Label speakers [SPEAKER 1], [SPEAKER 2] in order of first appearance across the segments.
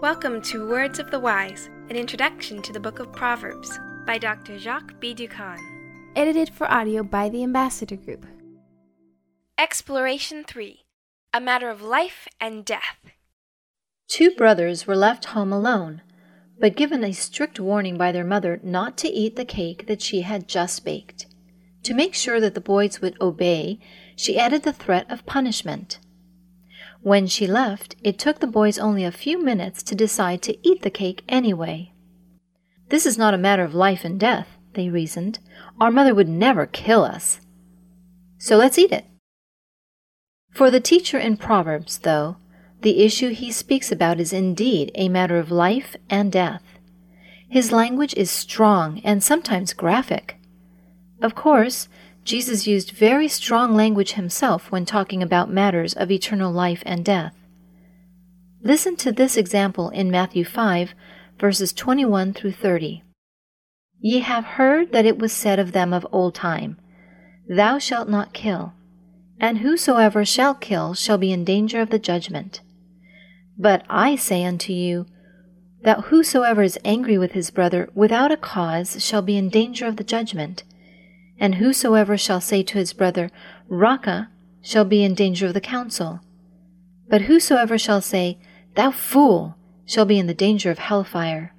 [SPEAKER 1] Welcome to Words of the Wise, an introduction to the book of Proverbs by Dr. Jacques B. Doukhan.
[SPEAKER 2] Edited for audio by the Ambassador Group.
[SPEAKER 1] Exploration 3 A Matter of Life and Death.
[SPEAKER 3] Two brothers were left home alone, but given a strict warning by their mother not to eat the cake that she had just baked. To make sure that the boys would obey, she added the threat of punishment. When she left, it took the boys only a few minutes to decide to eat the cake anyway. This is not a matter of life and death, they reasoned. Our mother would never kill us. So let's eat it. For the teacher in Proverbs, though, the issue he speaks about is indeed a matter of life and death. His language is strong and sometimes graphic. Of course, Jesus used very strong language himself when talking about matters of eternal life and death. Listen to this example in Matthew 5, verses 21 through 30. Ye have heard that it was said of them of old time, Thou shalt not kill, and whosoever shall kill shall be in danger of the judgment. But I say unto you, that whosoever is angry with his brother without a cause shall be in danger of the judgment. And whosoever shall say to his brother, Raca, shall be in danger of the council. But whosoever shall say, Thou fool, shall be in the danger of hellfire.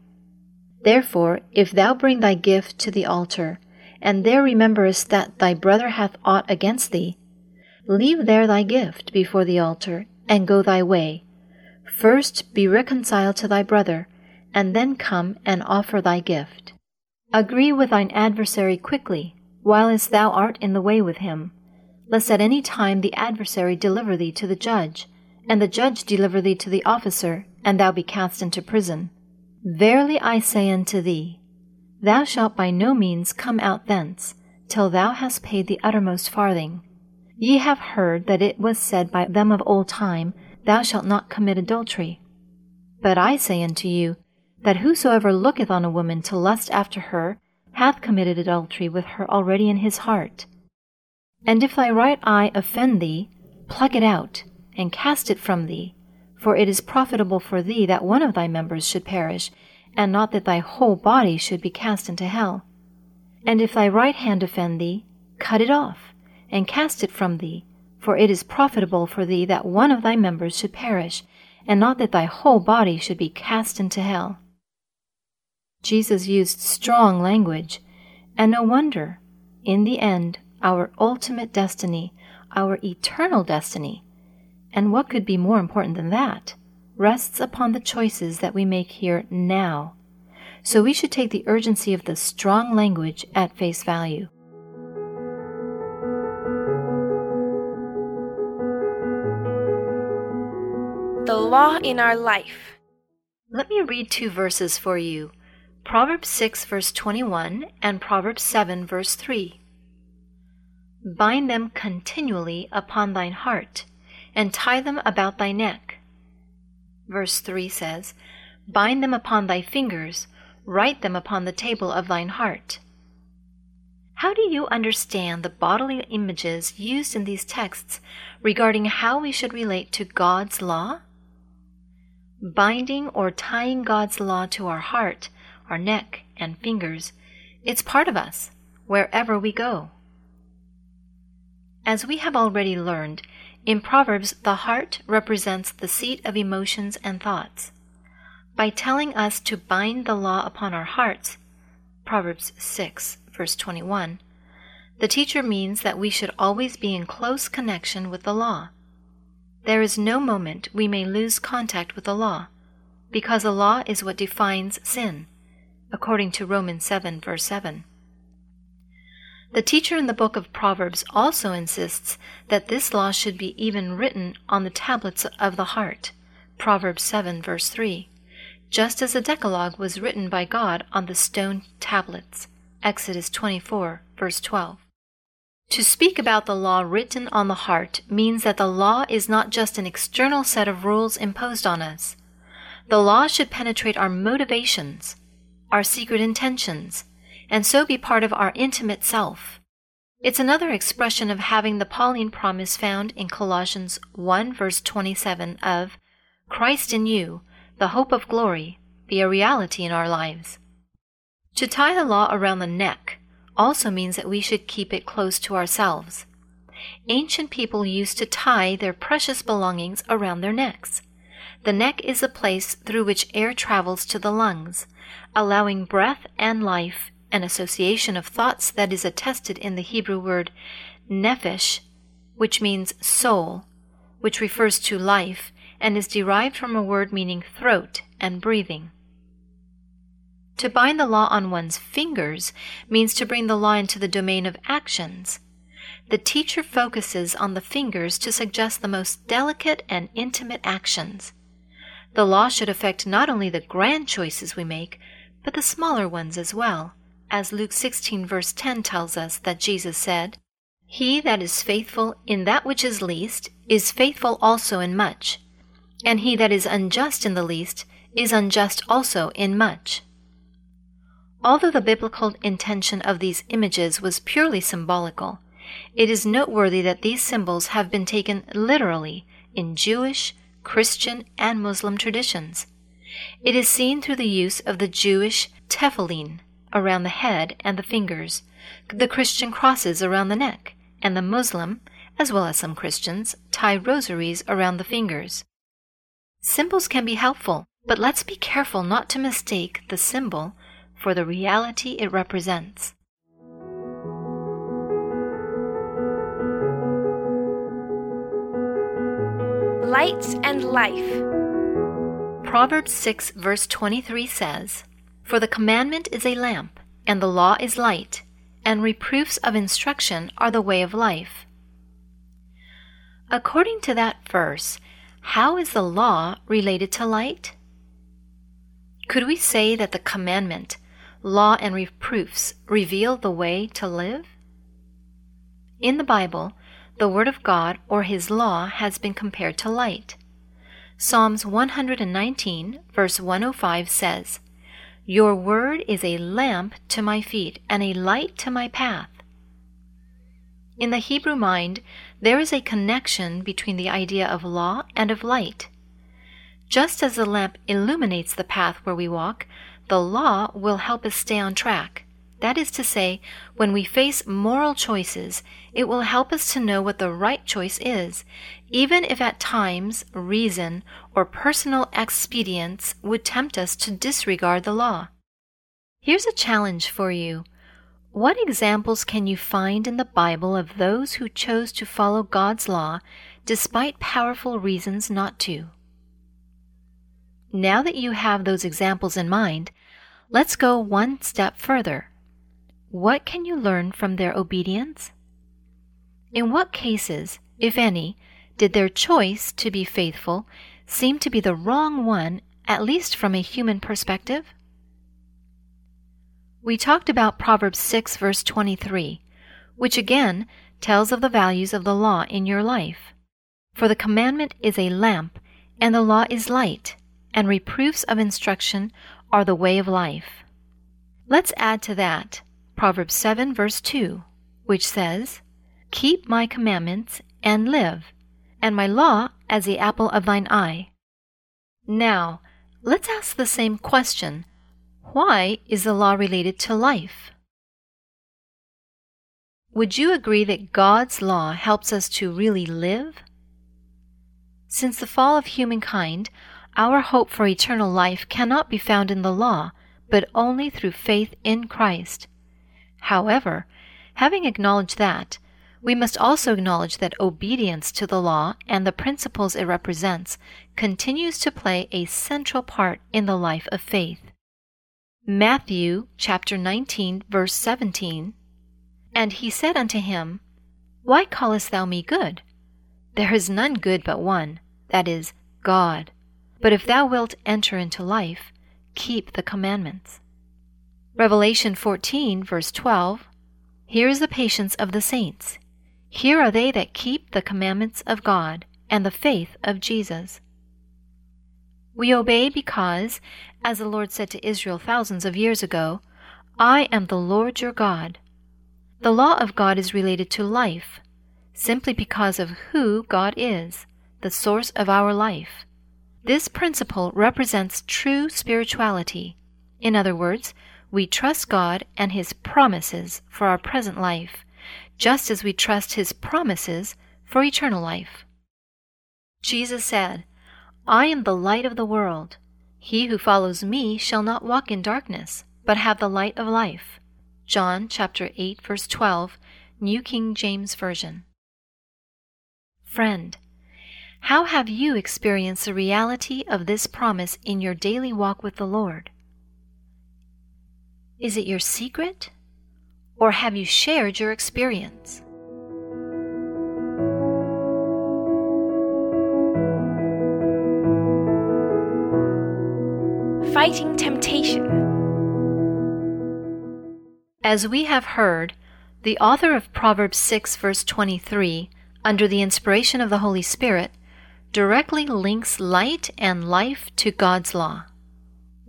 [SPEAKER 3] Therefore, if thou bring thy gift to the altar, and there rememberest that thy brother hath aught against thee, leave there thy gift before the altar, and go thy way. First be reconciled to thy brother, and then come and offer thy gift. Agree with thine adversary quickly, whiles thou art in the way with him, lest at any time the adversary deliver thee to the judge, and the judge deliver thee to the officer, and thou be cast into prison. Verily I say unto thee, Thou shalt by no means come out thence, till thou hast paid the uttermost farthing. Ye have heard that it was said by them of old time, Thou shalt not commit adultery. But I say unto you, that whosoever looketh on a woman to lust after her hath committed adultery with her already in his heart. And if thy right eye offend thee, pluck it out, and cast it from thee, for it is profitable for thee that one of thy members should perish, and not that thy whole body should be cast into hell. And if thy right hand offend thee, cut it off, and cast it from thee, for it is profitable for thee that one of thy members should perish, and not that thy whole body should be cast into hell. Jesus used strong language, and no wonder. In the end, our ultimate destiny, our eternal destiny, and what could be more important than that, rests upon the choices that we make here now. So we should take the urgency of the strong language at face value.
[SPEAKER 1] The Law in Our Life.
[SPEAKER 3] Let me read two verses for you Proverbs 6, verse 21, and Proverbs 7, verse 3. Bind them continually upon thine heart, and tie them about thy neck. Verse 3 says, Bind them upon thy fingers, write them upon the table of thine heart. How do you understand the bodily images used in these texts regarding how we should relate to God's law? Binding or tying God's law to our heart our neck, and fingers. It's part of us, wherever we go. As we have already learned, in Proverbs, the heart represents the seat of emotions and thoughts. By telling us to bind the law upon our hearts, Proverbs 6, verse 21, the teacher means that we should always be in close connection with the law. There is no moment we may lose contact with the law, because the law is what defines sin according to Romans 7, verse 7. The teacher in the book of Proverbs also insists that this law should be even written on the tablets of the heart, Proverbs 7, verse 3, just as the Decalogue was written by God on the stone tablets, Exodus 24, verse 12. To speak about the law written on the heart means that the law is not just an external set of rules imposed on us. The law should penetrate our motivations, our secret intentions, and so be part of our intimate self. It's another expression of having the Pauline promise found in Colossians 1 verse 27 of Christ in you, the hope of glory, be a reality in our lives. To tie the law around the neck also means that we should keep it close to ourselves. Ancient people used to tie their precious belongings around their necks. The neck is the place through which air travels to the lungs, allowing breath and life, an association of thoughts that is attested in the Hebrew word nephesh, which means soul, which refers to life and is derived from a word meaning throat and breathing. To bind the law on one's fingers means to bring the law into the domain of actions. The teacher focuses on the fingers to suggest the most delicate and intimate actions. The law should affect not only the grand choices we make, but the smaller ones as well, as Luke 16, verse 10 tells us that Jesus said, He that is faithful in that which is least is faithful also in much, and he that is unjust in the least is unjust also in much. Although the biblical intention of these images was purely symbolical, it is noteworthy that these symbols have been taken literally in Jewish, Christian, and Muslim traditions. It is seen through the use of the Jewish tefillin around the head and the fingers, the Christian crosses around the neck, and the Muslim, as well as some Christians, tie rosaries around the fingers. Symbols can be helpful, but let's be careful not to mistake the symbol for the reality it represents.
[SPEAKER 1] Lights and Life.
[SPEAKER 3] Proverbs 6, verse 23 says, For the commandment is a lamp, and the law is light, and reproofs of instruction are the way of life. According to that verse, how is the law related to light? Could we say that the commandment, law, and reproofs reveal the way to live? In the Bible, the Word of God or His law has been compared to light. Psalms 119, verse 105 says, Your word is a lamp to my feet and a light to my path. In the Hebrew mind, there is a connection between the idea of law and of light. Just as the lamp illuminates the path where we walk, the law will help us stay on track. That is to say, when we face moral choices, it will help us to know what the right choice is, even if at times reason or personal expedience would tempt us to disregard the law. Here's a challenge for you. What examples can you find in the Bible of those who chose to follow God's law despite powerful reasons not to? Now that you have those examples in mind, let's go one step further. What can you learn from their obedience? In what cases, if any, did their choice to be faithful seem to be the wrong one, at least from a human perspective? We talked about Proverbs 6, verse 23, which again tells of the values of the law in your life. For the commandment is a lamp, and the law is light, and reproofs of instruction are the way of life. Let's add to that Proverbs 7, verse 2, which says, Keep my commandments and live, and my law as the apple of thine eye. Now, let's ask the same question Why is the law related to life? Would you agree that God's law helps us to really live? Since the fall of humankind, our hope for eternal life cannot be found in the law, but only through faith in Christ. However, having acknowledged that, we must also acknowledge that obedience to the law and the principles it represents continues to play a central part in the life of faith. Matthew chapter 19 verse 17 And he said unto him, Why callest thou me good? There is none good but one, that is, God. But if thou wilt enter into life, keep the commandments. Revelation 14, verse 12 Here is the patience of the saints. Here are they that keep the commandments of God and the faith of Jesus. We obey because, as the Lord said to Israel thousands of years ago, I am the Lord your God. The law of God is related to life, simply because of who God is, the source of our life. This principle represents true spirituality. In other words, we trust God and His promises for our present life, just as we trust His promises for eternal life. Jesus said, I am the light of the world. He who follows me shall not walk in darkness, but have the light of life. John chapter 8 verse 12, New King James Version. Friend, how have you experienced the reality of this promise in your daily walk with the Lord? Is it your secret? Or have you shared your experience?
[SPEAKER 1] Fighting Temptation.
[SPEAKER 3] As we have heard, the author of Proverbs 6, verse 23, under the inspiration of the Holy Spirit, directly links light and life to God's law.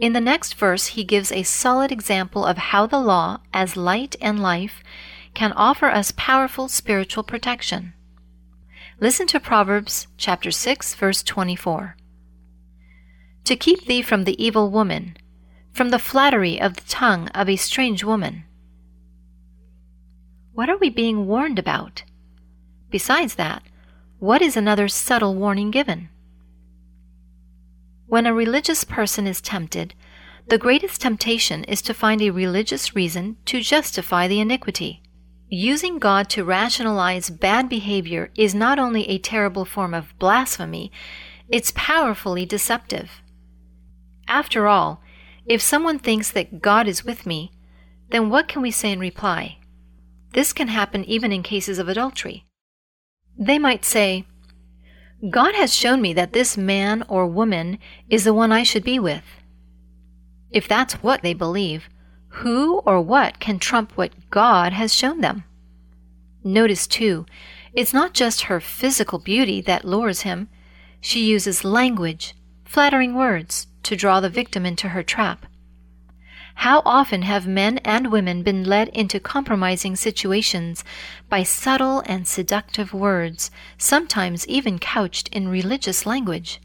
[SPEAKER 3] In the next verse, he gives a solid example of how the law, as light and life, can offer us powerful spiritual protection. Listen to Proverbs chapter 6 verse 24. To keep thee from the evil woman, from the flattery of the tongue of a strange woman. What are we being warned about? Besides that, what is another subtle warning given? When a religious person is tempted, the greatest temptation is to find a religious reason to justify the iniquity. Using God to rationalize bad behavior is not only a terrible form of blasphemy, it's powerfully deceptive. After all, if someone thinks that God is with me, then what can we say in reply? This can happen even in cases of adultery. They might say, God has shown me that this man or woman is the one I should be with. If that's what they believe, who or what can trump what God has shown them? Notice, too, it's not just her physical beauty that lures him. She uses language, flattering words, to draw the victim into her trap. How often have men and women been led into compromising situations by subtle and seductive words, sometimes even couched in religious language?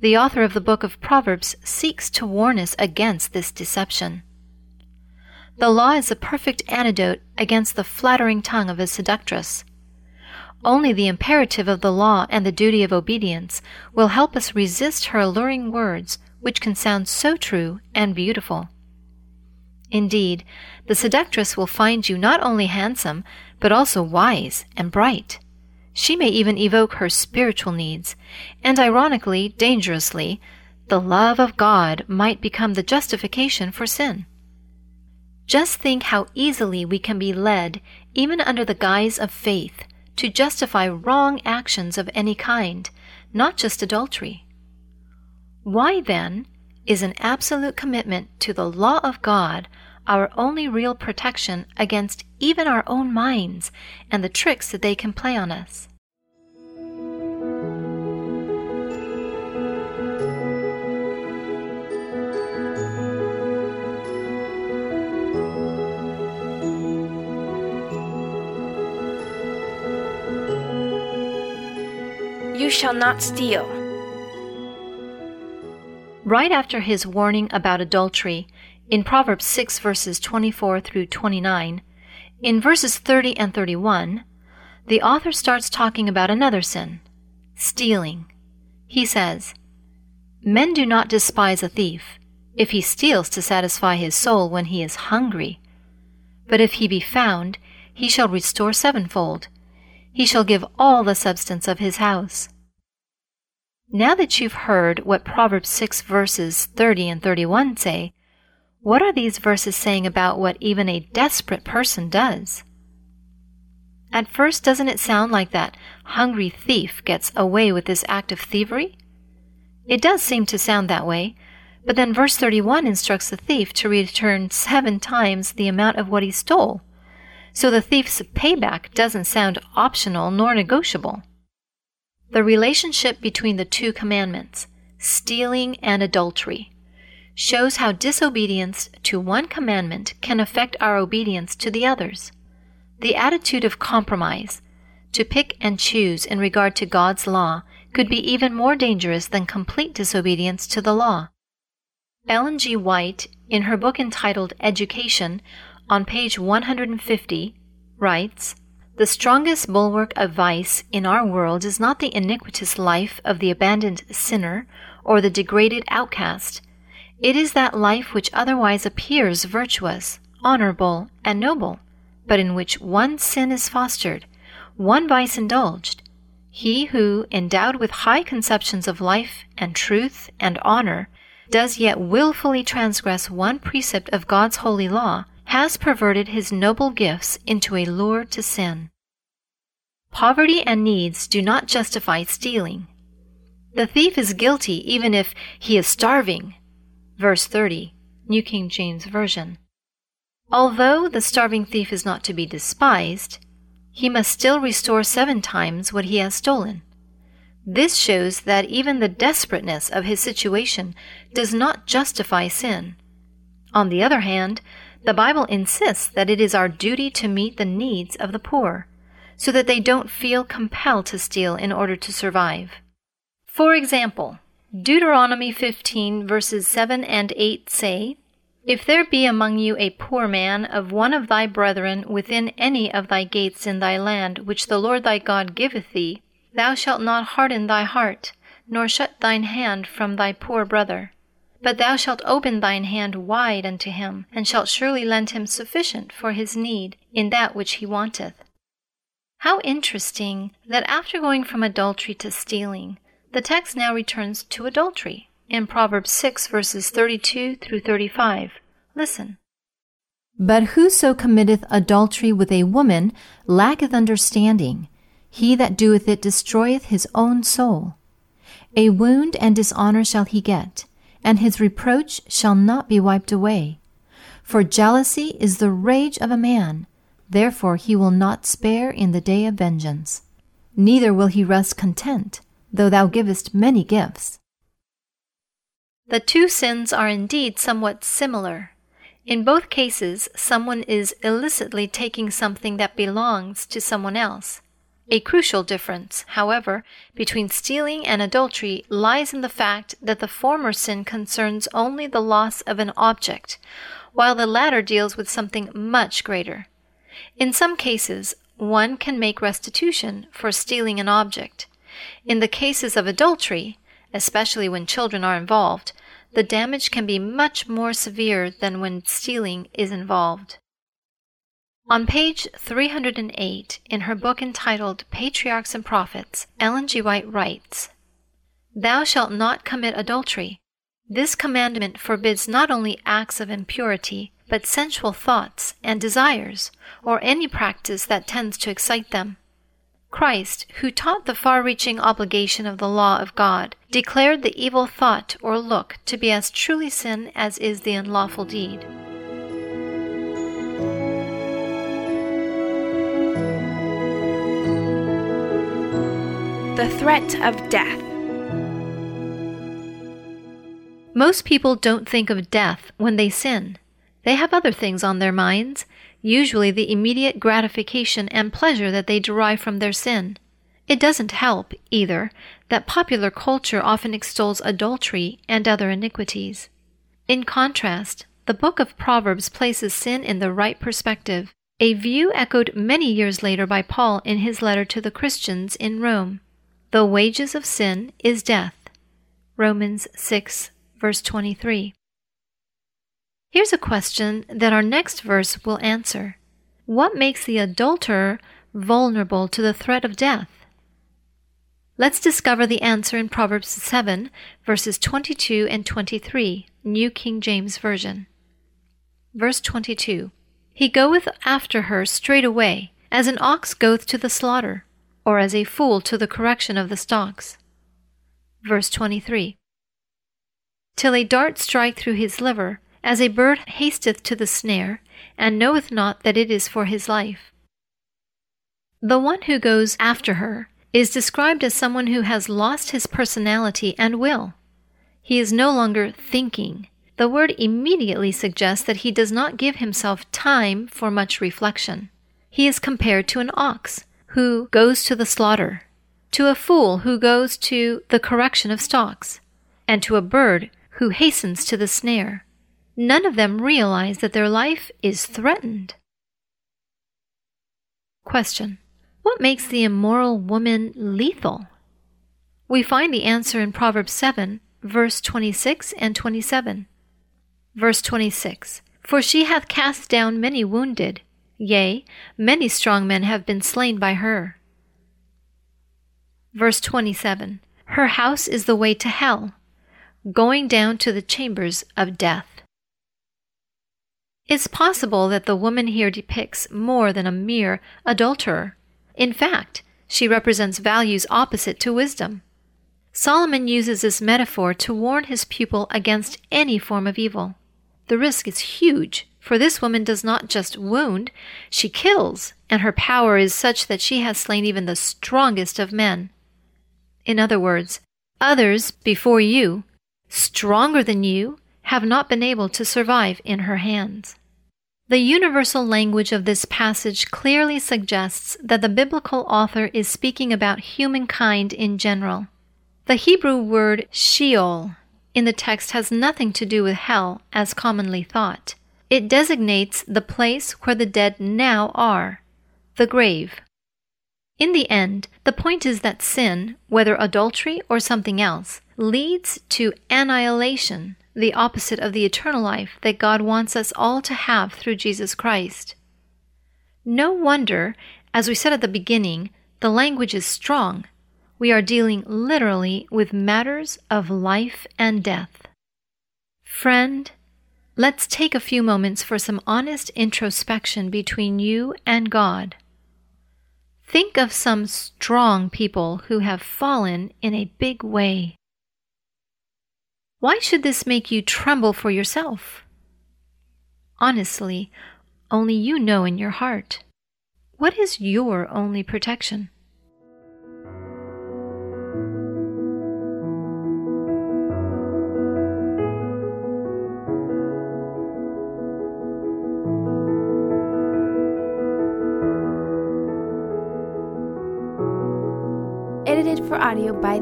[SPEAKER 3] The author of the book of Proverbs seeks to warn us against this deception. The law is a perfect antidote against the flattering tongue of a seductress. Only the imperative of the law and the duty of obedience will help us resist her alluring words which can sound so true and beautiful. Indeed, the seductress will find you not only handsome, but also wise and bright. She may even evoke her spiritual needs, and ironically, dangerously, the love of God might become the justification for sin. Just think how easily we can be led, even under the guise of faith, to justify wrong actions of any kind, not just adultery. Why, then, is an absolute commitment to the law of God our only real protection against even our own minds and the tricks that they can play on us?
[SPEAKER 1] You shall not steal.
[SPEAKER 3] Right after his warning about adultery, in Proverbs 6 verses 24 through 29, in verses 30 and 31, the author starts talking about another sin, stealing. He says, Men do not despise a thief, if he steals to satisfy his soul when he is hungry. But if he be found, he shall restore sevenfold. He shall give all the substance of his house. Now that you've heard what Proverbs 6 verses 30 and 31 say, what are these verses saying about what even a desperate person does? At first, doesn't it sound like that hungry thief gets away with this act of thievery? It does seem to sound that way, but then verse 31 instructs the thief to return seven times the amount of what he stole. So the thief's payback doesn't sound optional nor negotiable. The relationship between the two commandments, stealing and adultery, shows how disobedience to one commandment can affect our obedience to the others. The attitude of compromise, to pick and choose in regard to God's law, could be even more dangerous than complete disobedience to the law. Ellen G. White, in her book entitled Education, on page 150, writes The strongest bulwark of vice in our world is not the iniquitous life of the abandoned sinner or the degraded outcast. It is that life which otherwise appears virtuous, honorable, and noble, but in which one sin is fostered, one vice indulged. He who, endowed with high conceptions of life and truth and honor, does yet wilfully transgress one precept of God's holy law, has perverted his noble gifts into a lure to sin. Poverty and needs do not justify stealing. The thief is guilty even if he is starving. Verse 30, New King James Version. Although the starving thief is not to be despised, he must still restore seven times what he has stolen. This shows that even the desperateness of his situation does not justify sin. On the other hand, the Bible insists that it is our duty to meet the needs of the poor, so that they don't feel compelled to steal in order to survive. For example, Deuteronomy 15 verses 7 and 8 say, If there be among you a poor man of one of thy brethren within any of thy gates in thy land which the Lord thy God giveth thee, thou shalt not harden thy heart, nor shut thine hand from thy poor brother. But thou shalt open thine hand wide unto him, and shalt surely lend him sufficient for his need in that which he wanteth. How interesting that after going from adultery to stealing, the text now returns to adultery in Proverbs 6 verses 32 through 35. Listen.
[SPEAKER 4] But whoso committeth adultery with a woman lacketh understanding. He that doeth it destroyeth his own soul. A wound and dishonor shall he get and his reproach shall not be wiped away. For jealousy is the rage of a man, therefore he will not spare in the day of vengeance. Neither will he rest content, though thou givest many gifts.
[SPEAKER 3] The two sins are indeed somewhat similar. In both cases, someone is illicitly taking something that belongs to someone else. A crucial difference, however, between stealing and adultery lies in the fact that the former sin concerns only the loss of an object, while the latter deals with something much greater. In some cases, one can make restitution for stealing an object. In the cases of adultery, especially when children are involved, the damage can be much more severe than when stealing is involved. On page 308 in her book entitled Patriarchs and Prophets, Ellen G. White writes, Thou shalt not commit adultery. This commandment forbids not only acts of impurity, but sensual thoughts and desires, or any practice that tends to excite them. Christ, who taught the far reaching obligation of the law of God, declared the evil thought or look to be as truly sin as is the unlawful deed.
[SPEAKER 1] The threat of death.
[SPEAKER 3] Most people don't think of death when they sin. They have other things on their minds, usually the immediate gratification and pleasure that they derive from their sin. It doesn't help, either, that popular culture often extols adultery and other iniquities. In contrast, the book of Proverbs places sin in the right perspective, a view echoed many years later by Paul in his letter to the Christians in Rome. The wages of sin is death. Romans 6, verse 23. Here's a question that our next verse will answer What makes the adulterer vulnerable to the threat of death? Let's discover the answer in Proverbs 7, verses 22 and 23, New King James Version. Verse 22 He goeth after her straightway, as an ox goeth to the slaughter or as a fool to the correction of the stocks. Verse 23 Till a dart strike through his liver, as a bird hasteth to the snare, and knoweth not that it is for his life. The one who goes after her is described as someone who has lost his personality and will. He is no longer thinking. The word immediately suggests that he does not give himself time for much reflection. He is compared to an ox who goes to the slaughter. to a fool who goes to the correction of stocks, and to a bird who hastens to the snare. None of them realize that their life is threatened. Question What makes the immoral woman lethal? We find the answer in Proverbs 7, verse 26 and 27. Verse 26 For she hath cast down many wounded, yea, many strong men have been slain by her. Verse 27 Her house is the way to hell, going down to the chambers of death. It's possible that the woman here depicts more than a mere adulterer. In fact, she represents values opposite to wisdom. Solomon uses this metaphor to warn his pupil against any form of evil. The risk is huge, for this woman does not just wound, she kills, and her power is such that she has slain even the strongest of men. In other words, others before you, stronger than you, have not been able to survive in her hands. The universal language of this passage clearly suggests that the biblical author is speaking about humankind in general. The Hebrew word Sheol in the text has nothing to do with hell as commonly thought. It designates the place where the dead now are, the grave. In the end, the point is that sin, whether adultery or something else, leads to annihilation, the opposite of the eternal life that God wants us all to have through Jesus Christ. No wonder, as we said at the beginning, the language is strong we are dealing literally with matters of life and death. Friend, let's take a few moments for some honest introspection between you and God. Think of some strong people who have fallen in a big way. Why should this make you tremble for yourself? Honestly, only you know in your heart. What is your only protection?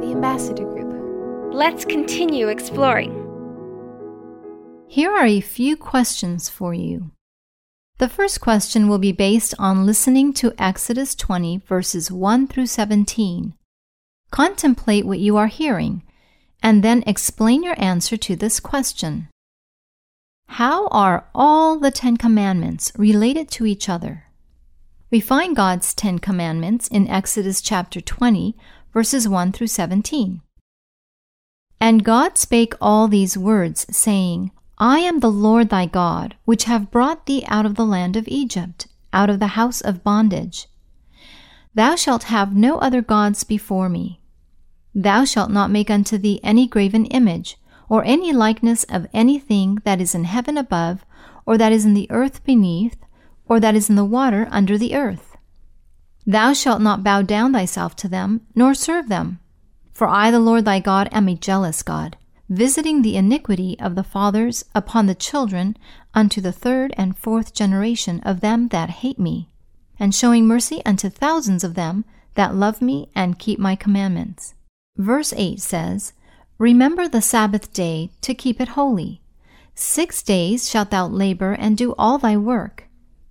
[SPEAKER 2] The Ambassador Group.
[SPEAKER 1] Let's continue exploring.
[SPEAKER 4] Here are a few questions for you. The first question will be based on listening to Exodus 20, verses 1 through 17. Contemplate what you are hearing, and then explain your answer to this question How are all the Ten Commandments related to each other? We find God's Ten Commandments in Exodus chapter 20, verses 1 through 17. And God spake all these words, saying, I am the Lord thy God, which have brought thee out of the land of Egypt, out of the house of bondage. Thou shalt have no other gods before me. Thou shalt not make unto thee any graven image, or any likeness of anything that is in heaven above, or that is in the earth beneath, or that is in the water under the earth. Thou shalt not bow down thyself to them, nor serve them. For I, the Lord thy God, am a jealous God, visiting the iniquity of the fathers upon the children unto the third and fourth generation of them that hate me, and showing mercy unto thousands of them that love me and keep my commandments. Verse 8 says, Remember the Sabbath day to keep it holy. Six days shalt thou labor and do all thy work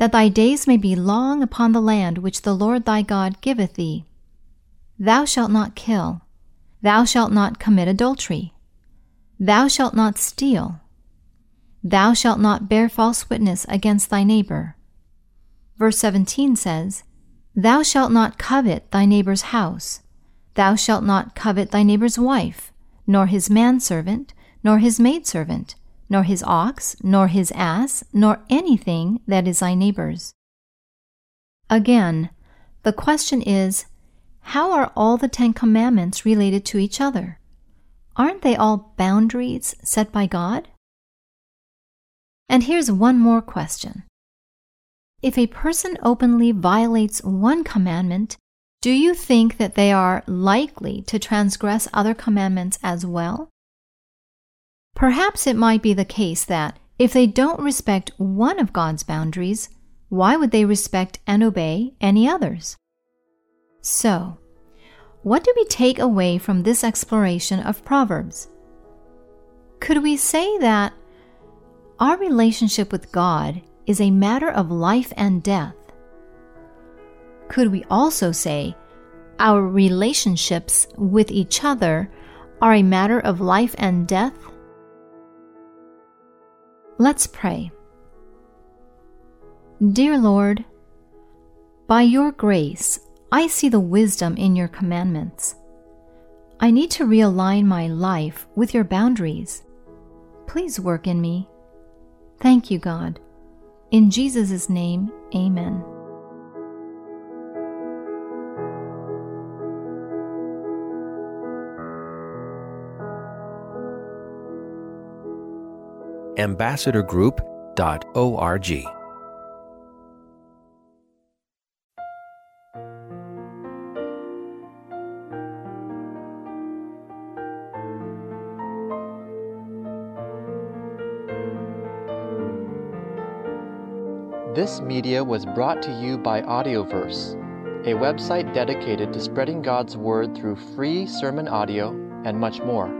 [SPEAKER 4] that thy days may be long upon the land which the Lord thy God giveth thee. Thou shalt not kill. Thou shalt not commit adultery. Thou shalt not steal. Thou shalt not bear false witness against thy neighbor. Verse 17 says, Thou shalt not covet thy neighbor's house. Thou shalt not covet thy neighbor's wife, nor his manservant, nor his maidservant, nor his ox, nor his ass, nor anything that is thy neighbor's. Again, the question is
[SPEAKER 3] how are all the Ten Commandments related to each other? Aren't they all boundaries set by God? And here's one more question. If a person openly violates one commandment, do you think that they are likely to transgress other commandments as well? Perhaps it might be the case that if they don't respect one of God's boundaries, why would they respect and obey any others? So, what do we take away from this exploration of Proverbs? Could we say that our relationship with God is a matter of life and death? Could we also say our relationships with each other are a matter of life and death? Let's pray. Dear Lord, by your grace, I see the wisdom in your commandments. I need to realign my life with your boundaries. Please work in me. Thank you, God. In Jesus' name, amen.
[SPEAKER 5] ambassadorgroup.org
[SPEAKER 6] This media was brought to you by Audioverse, a website dedicated to spreading God's Word through free sermon audio and much more.